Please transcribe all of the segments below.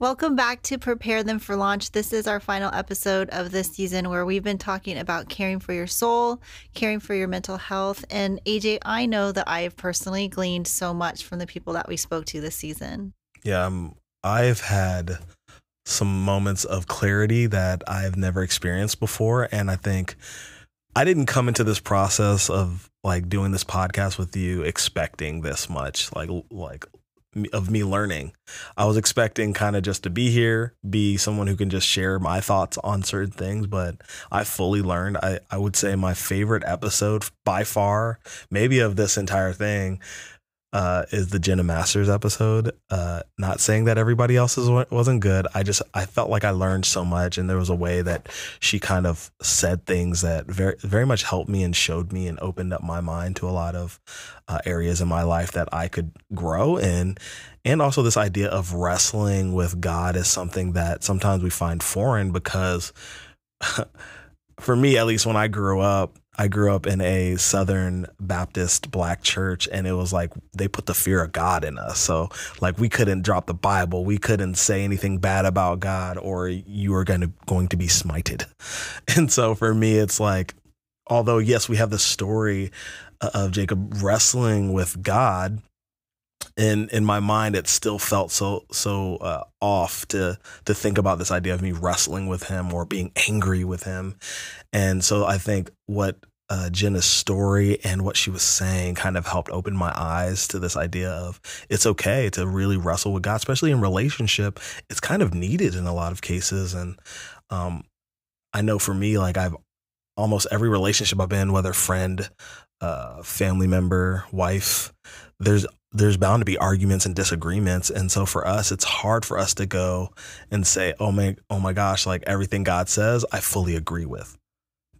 Welcome back to Prepare Them for Launch. This is our final episode of this season where we've been talking about caring for your soul, caring for your mental health. And AJ, I know that I have personally gleaned so much from the people that we spoke to this season. Yeah, um, I've had some moments of clarity that I've never experienced before. And I think I didn't come into this process of like doing this podcast with you expecting this much. Like, like of me learning. I was expecting kind of just to be here, be someone who can just share my thoughts on certain things, but I fully learned. I, I would say my favorite episode by far, maybe of this entire thing, uh, is the Jenna Masters episode. Uh, not saying that everybody else's wasn't good. I just I felt like I learned so much, and there was a way that she kind of said things that very very much helped me and showed me and opened up my mind to a lot of uh, areas in my life that I could grow in, and also this idea of wrestling with God is something that sometimes we find foreign because. for me, at least when I grew up, I grew up in a Southern Baptist black church, and it was like they put the fear of God in us. So, like, we couldn't drop the Bible, we couldn't say anything bad about God, or you are going to going to be smited. And so, for me, it's like, although yes, we have the story of Jacob wrestling with God, in in my mind it still felt so so uh, off to to think about this idea of me wrestling with him or being angry with him and so i think what uh, Jenna's story and what she was saying kind of helped open my eyes to this idea of it's okay to really wrestle with God, especially in relationship. It's kind of needed in a lot of cases. And um, I know for me, like I've almost every relationship I've been, whether friend, uh, family member, wife, there's there's bound to be arguments and disagreements and so for us it's hard for us to go and say oh my oh my gosh like everything god says i fully agree with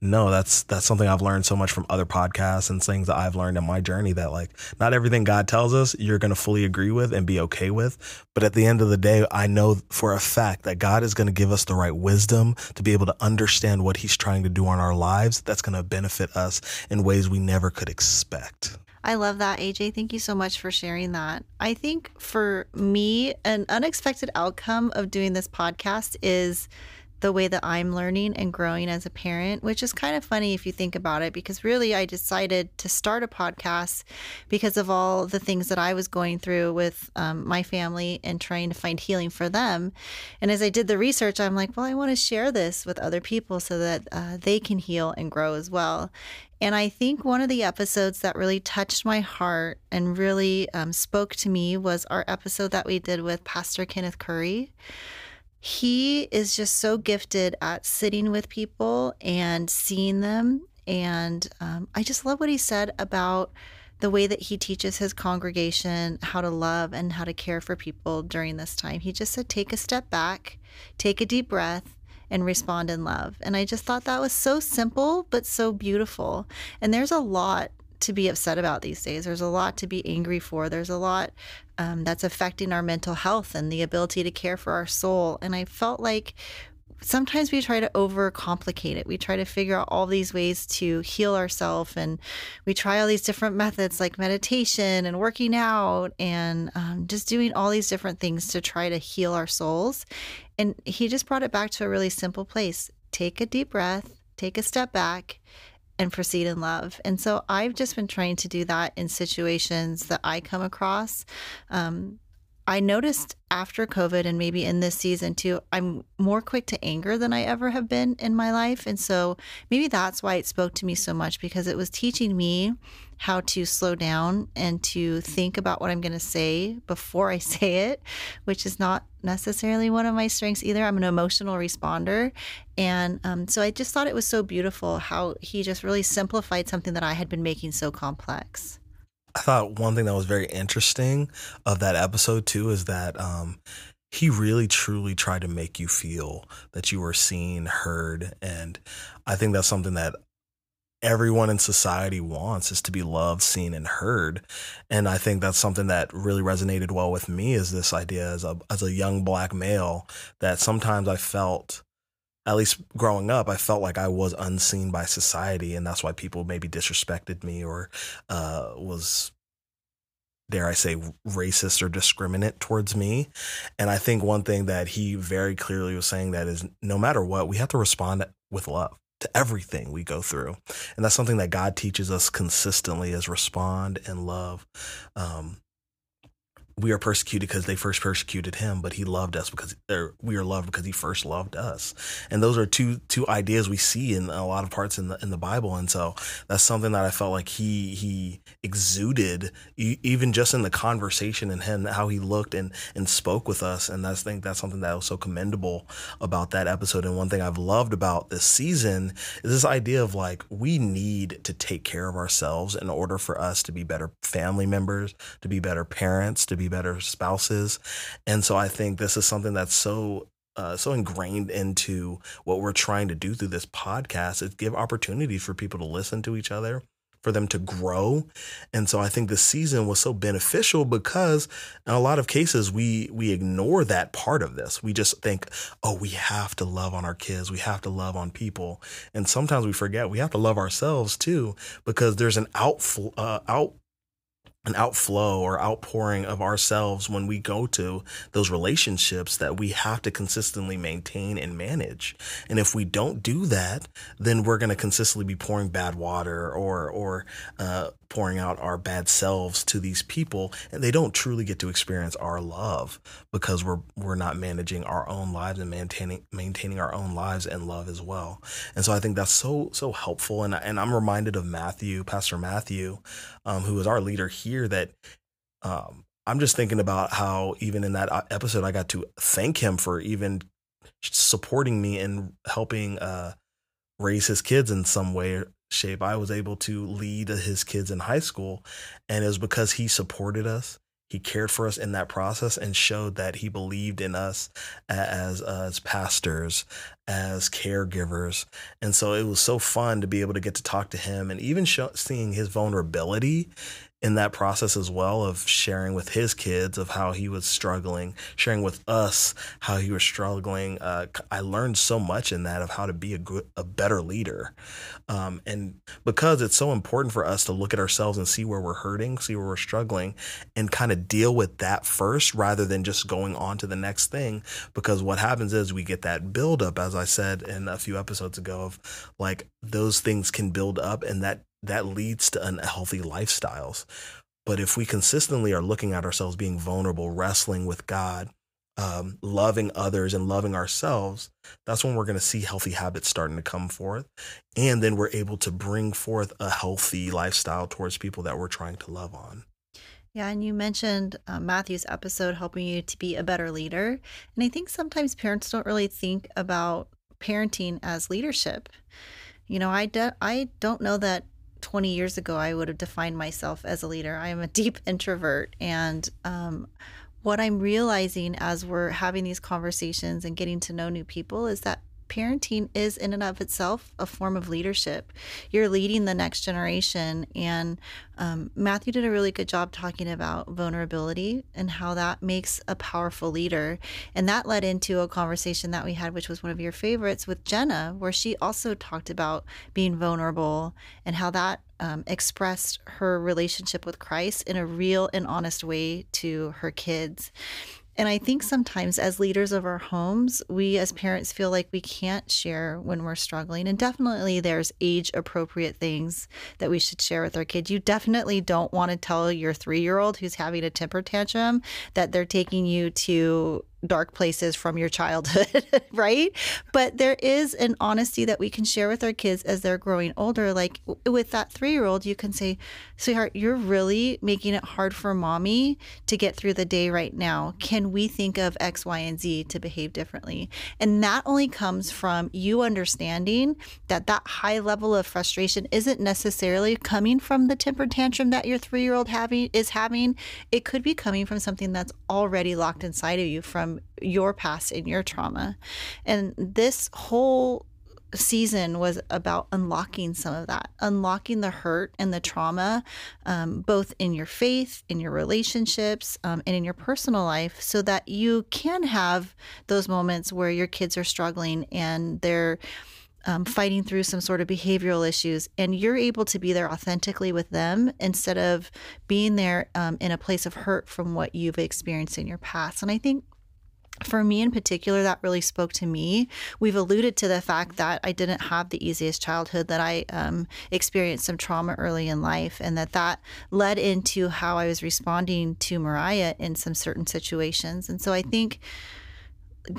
no that's that's something i've learned so much from other podcasts and things that i've learned in my journey that like not everything god tells us you're going to fully agree with and be okay with but at the end of the day i know for a fact that god is going to give us the right wisdom to be able to understand what he's trying to do on our lives that's going to benefit us in ways we never could expect I love that, AJ. Thank you so much for sharing that. I think for me, an unexpected outcome of doing this podcast is the way that I'm learning and growing as a parent, which is kind of funny if you think about it, because really I decided to start a podcast because of all the things that I was going through with um, my family and trying to find healing for them. And as I did the research, I'm like, well, I want to share this with other people so that uh, they can heal and grow as well. And I think one of the episodes that really touched my heart and really um, spoke to me was our episode that we did with Pastor Kenneth Curry. He is just so gifted at sitting with people and seeing them. And um, I just love what he said about the way that he teaches his congregation how to love and how to care for people during this time. He just said, take a step back, take a deep breath, and respond in love. And I just thought that was so simple, but so beautiful. And there's a lot to be upset about these days. There's a lot to be angry for. There's a lot um, that's affecting our mental health and the ability to care for our soul. And I felt like sometimes we try to overcomplicate it. We try to figure out all these ways to heal ourselves, and we try all these different methods like meditation and working out and um, just doing all these different things to try to heal our souls. And he just brought it back to a really simple place take a deep breath, take a step back, and proceed in love. And so I've just been trying to do that in situations that I come across. Um, I noticed after COVID and maybe in this season too, I'm more quick to anger than I ever have been in my life. And so maybe that's why it spoke to me so much because it was teaching me how to slow down and to think about what I'm going to say before I say it, which is not necessarily one of my strengths either. I'm an emotional responder. And um, so I just thought it was so beautiful how he just really simplified something that I had been making so complex. I thought one thing that was very interesting of that episode too is that um, he really truly tried to make you feel that you were seen, heard, and I think that's something that everyone in society wants is to be loved, seen, and heard. And I think that's something that really resonated well with me is this idea as a as a young black male that sometimes I felt at least growing up, I felt like I was unseen by society, and that's why people maybe disrespected me or uh, was dare I say, racist or discriminate towards me. And I think one thing that he very clearly was saying that is no matter what, we have to respond with love to everything we go through. And that's something that God teaches us consistently is respond and love. Um, we are persecuted because they first persecuted him, but he loved us because we are loved because he first loved us. And those are two two ideas we see in a lot of parts in the in the Bible. And so that's something that I felt like he he exuded even just in the conversation and him how he looked and and spoke with us. And that's I think that's something that was so commendable about that episode. And one thing I've loved about this season is this idea of like we need to take care of ourselves in order for us to be better family members, to be better parents, to be better spouses. And so I think this is something that's so uh, so ingrained into what we're trying to do through this podcast is give opportunities for people to listen to each other for them to grow. And so i think this season was so beneficial because in a lot of cases we we ignore that part of this. We just think oh we have to love on our kids. We have to love on people. And sometimes we forget we have to love ourselves too because there's an outflow uh, out an outflow or outpouring of ourselves when we go to those relationships that we have to consistently maintain and manage. And if we don't do that, then we're going to consistently be pouring bad water or or uh, pouring out our bad selves to these people, and they don't truly get to experience our love because we're we're not managing our own lives and maintaining maintaining our own lives and love as well. And so I think that's so so helpful. And and I'm reminded of Matthew, Pastor Matthew, um, who is our leader here. That um, I'm just thinking about how even in that uh, episode, I got to thank him for even supporting me and helping uh, raise his kids in some way shape. I was able to lead his kids in high school, and it was because he supported us he cared for us in that process and showed that he believed in us as as pastors as caregivers. And so it was so fun to be able to get to talk to him and even show, seeing his vulnerability in that process as well of sharing with his kids of how he was struggling, sharing with us how he was struggling. Uh, I learned so much in that of how to be a good, a better leader, um, and because it's so important for us to look at ourselves and see where we're hurting, see where we're struggling, and kind of deal with that first rather than just going on to the next thing. Because what happens is we get that buildup, as I said in a few episodes ago, of like those things can build up, and that that leads to unhealthy lifestyles. But if we consistently are looking at ourselves being vulnerable, wrestling with God, um, loving others, and loving ourselves, that's when we're going to see healthy habits starting to come forth. And then we're able to bring forth a healthy lifestyle towards people that we're trying to love on. Yeah, and you mentioned uh, Matthew's episode helping you to be a better leader. And I think sometimes parents don't really think about parenting as leadership. You know, I, do, I don't know that 20 years ago, I would have defined myself as a leader. I am a deep introvert. And um, what I'm realizing as we're having these conversations and getting to know new people is that parenting is in and of itself a form of leadership. You're leading the next generation. And um, Matthew did a really good job talking about vulnerability and how that makes a powerful leader. And that led into a conversation that we had, which was one of your favorites with Jenna, where she also talked about being vulnerable and how that um, expressed her relationship with Christ in a real and honest way to her kids. And I think sometimes as leaders of our homes, we as parents feel like we can't share when we're struggling. And definitely there's age appropriate things that we should share with our kids. You definitely don't want to tell your three year old who's having a temper tantrum that they're taking you to dark places from your childhood, right? But there is an honesty that we can share with our kids as they're growing older. Like with that three year old, you can say, Sweetheart, you're really making it hard for mommy to get through the day right now. Can we think of X, Y, and Z to behave differently? And that only comes from you understanding that that high level of frustration isn't necessarily coming from the temper tantrum that your three year old having is having. It could be coming from something that's already locked inside of you from from your past and your trauma. And this whole season was about unlocking some of that, unlocking the hurt and the trauma, um, both in your faith, in your relationships, um, and in your personal life, so that you can have those moments where your kids are struggling and they're um, fighting through some sort of behavioral issues, and you're able to be there authentically with them instead of being there um, in a place of hurt from what you've experienced in your past. And I think for me in particular, that really spoke to me. We've alluded to the fact that I didn't have the easiest childhood, that I um, experienced some trauma early in life, and that that led into how I was responding to Mariah in some certain situations. And so I think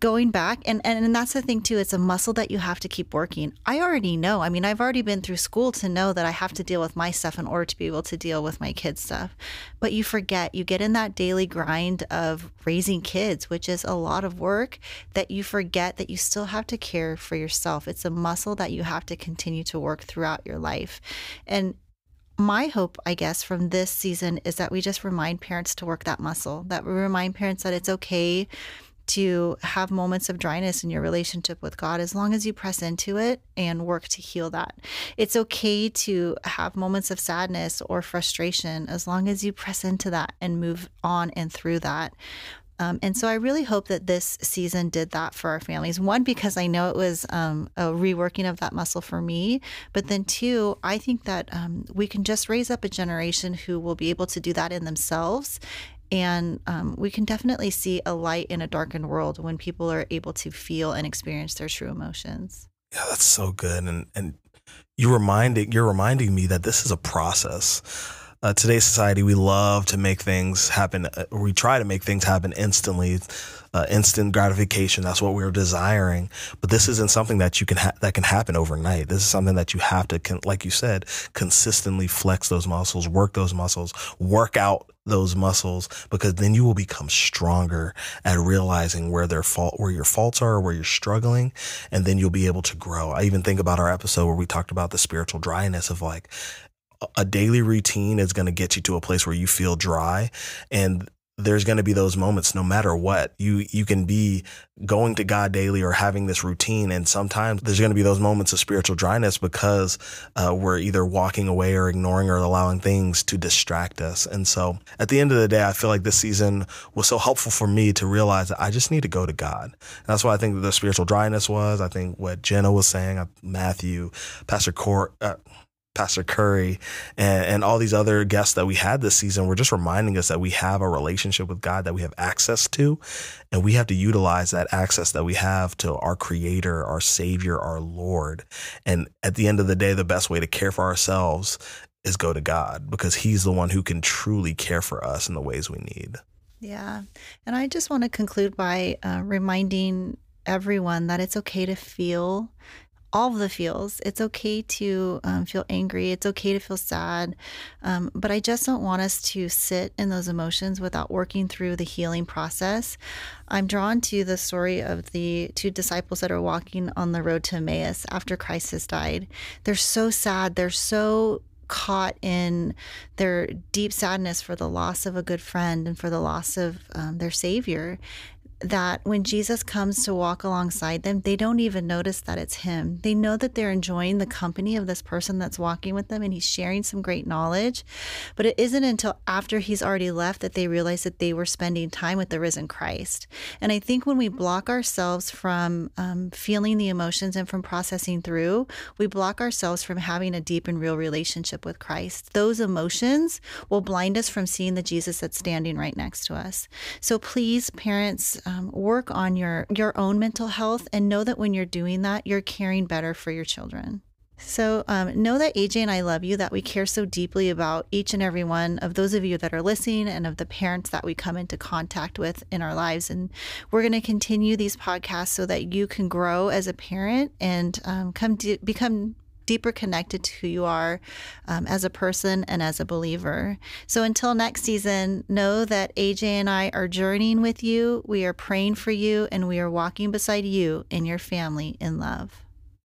going back and, and and that's the thing too it's a muscle that you have to keep working. I already know i mean i've already been through school to know that i have to deal with my stuff in order to be able to deal with my kids stuff. But you forget you get in that daily grind of raising kids which is a lot of work that you forget that you still have to care for yourself. It's a muscle that you have to continue to work throughout your life. And my hope, I guess, from this season is that we just remind parents to work that muscle, that we remind parents that it's okay to have moments of dryness in your relationship with God as long as you press into it and work to heal that. It's okay to have moments of sadness or frustration as long as you press into that and move on and through that. Um, and so I really hope that this season did that for our families. One, because I know it was um, a reworking of that muscle for me. But then, two, I think that um, we can just raise up a generation who will be able to do that in themselves and um, we can definitely see a light in a darkened world when people are able to feel and experience their true emotions. Yeah, that's so good. And and you reminding you're reminding me that this is a process. Uh, today's society, we love to make things happen. Uh, we try to make things happen instantly, uh, instant gratification. That's what we're desiring. But this isn't something that you can ha- that can happen overnight. This is something that you have to, con- like you said, consistently flex those muscles, work those muscles, work out those muscles because then you will become stronger at realizing where their fault where your faults are where you're struggling and then you'll be able to grow i even think about our episode where we talked about the spiritual dryness of like a daily routine is going to get you to a place where you feel dry and there's going to be those moments no matter what you you can be going to god daily or having this routine and sometimes there's going to be those moments of spiritual dryness because uh, we're either walking away or ignoring or allowing things to distract us and so at the end of the day i feel like this season was so helpful for me to realize that i just need to go to god. And that's why i think the spiritual dryness was i think what jenna was saying uh, matthew pastor court uh, Pastor Curry and, and all these other guests that we had this season were just reminding us that we have a relationship with God that we have access to. And we have to utilize that access that we have to our creator, our savior, our Lord. And at the end of the day, the best way to care for ourselves is go to God because he's the one who can truly care for us in the ways we need. Yeah. And I just want to conclude by uh, reminding everyone that it's okay to feel all the feels. It's okay to um, feel angry. It's okay to feel sad. Um, but I just don't want us to sit in those emotions without working through the healing process. I'm drawn to the story of the two disciples that are walking on the road to Emmaus after Christ has died. They're so sad. They're so caught in their deep sadness for the loss of a good friend and for the loss of um, their Savior that when Jesus comes to walk alongside them, they don't even notice that it's him. They know that they're enjoying the company of this person that's walking with them and he's sharing some great knowledge. But it isn't until after he's already left that they realize that they were spending time with the risen Christ. And I think when we block ourselves from um, feeling the emotions and from processing through, we block ourselves from having a deep and real relationship with Christ. Those emotions will blind us from seeing the Jesus that's standing right next to us. So please, parents, um, work on your your own mental health and know that when you're doing that you're caring better for your children. So um, know that aj and i love you that we care so deeply about each and every one of those of you that are listening and of the parents that we come into contact with in our lives. And we're going to continue these podcasts so that you can grow as a parent and um, come to become deeper connected to who you are um, as a person and as a believer. So until next season, know that AJ and I are journeying with you. We are praying for you and we are walking beside you and your family in love.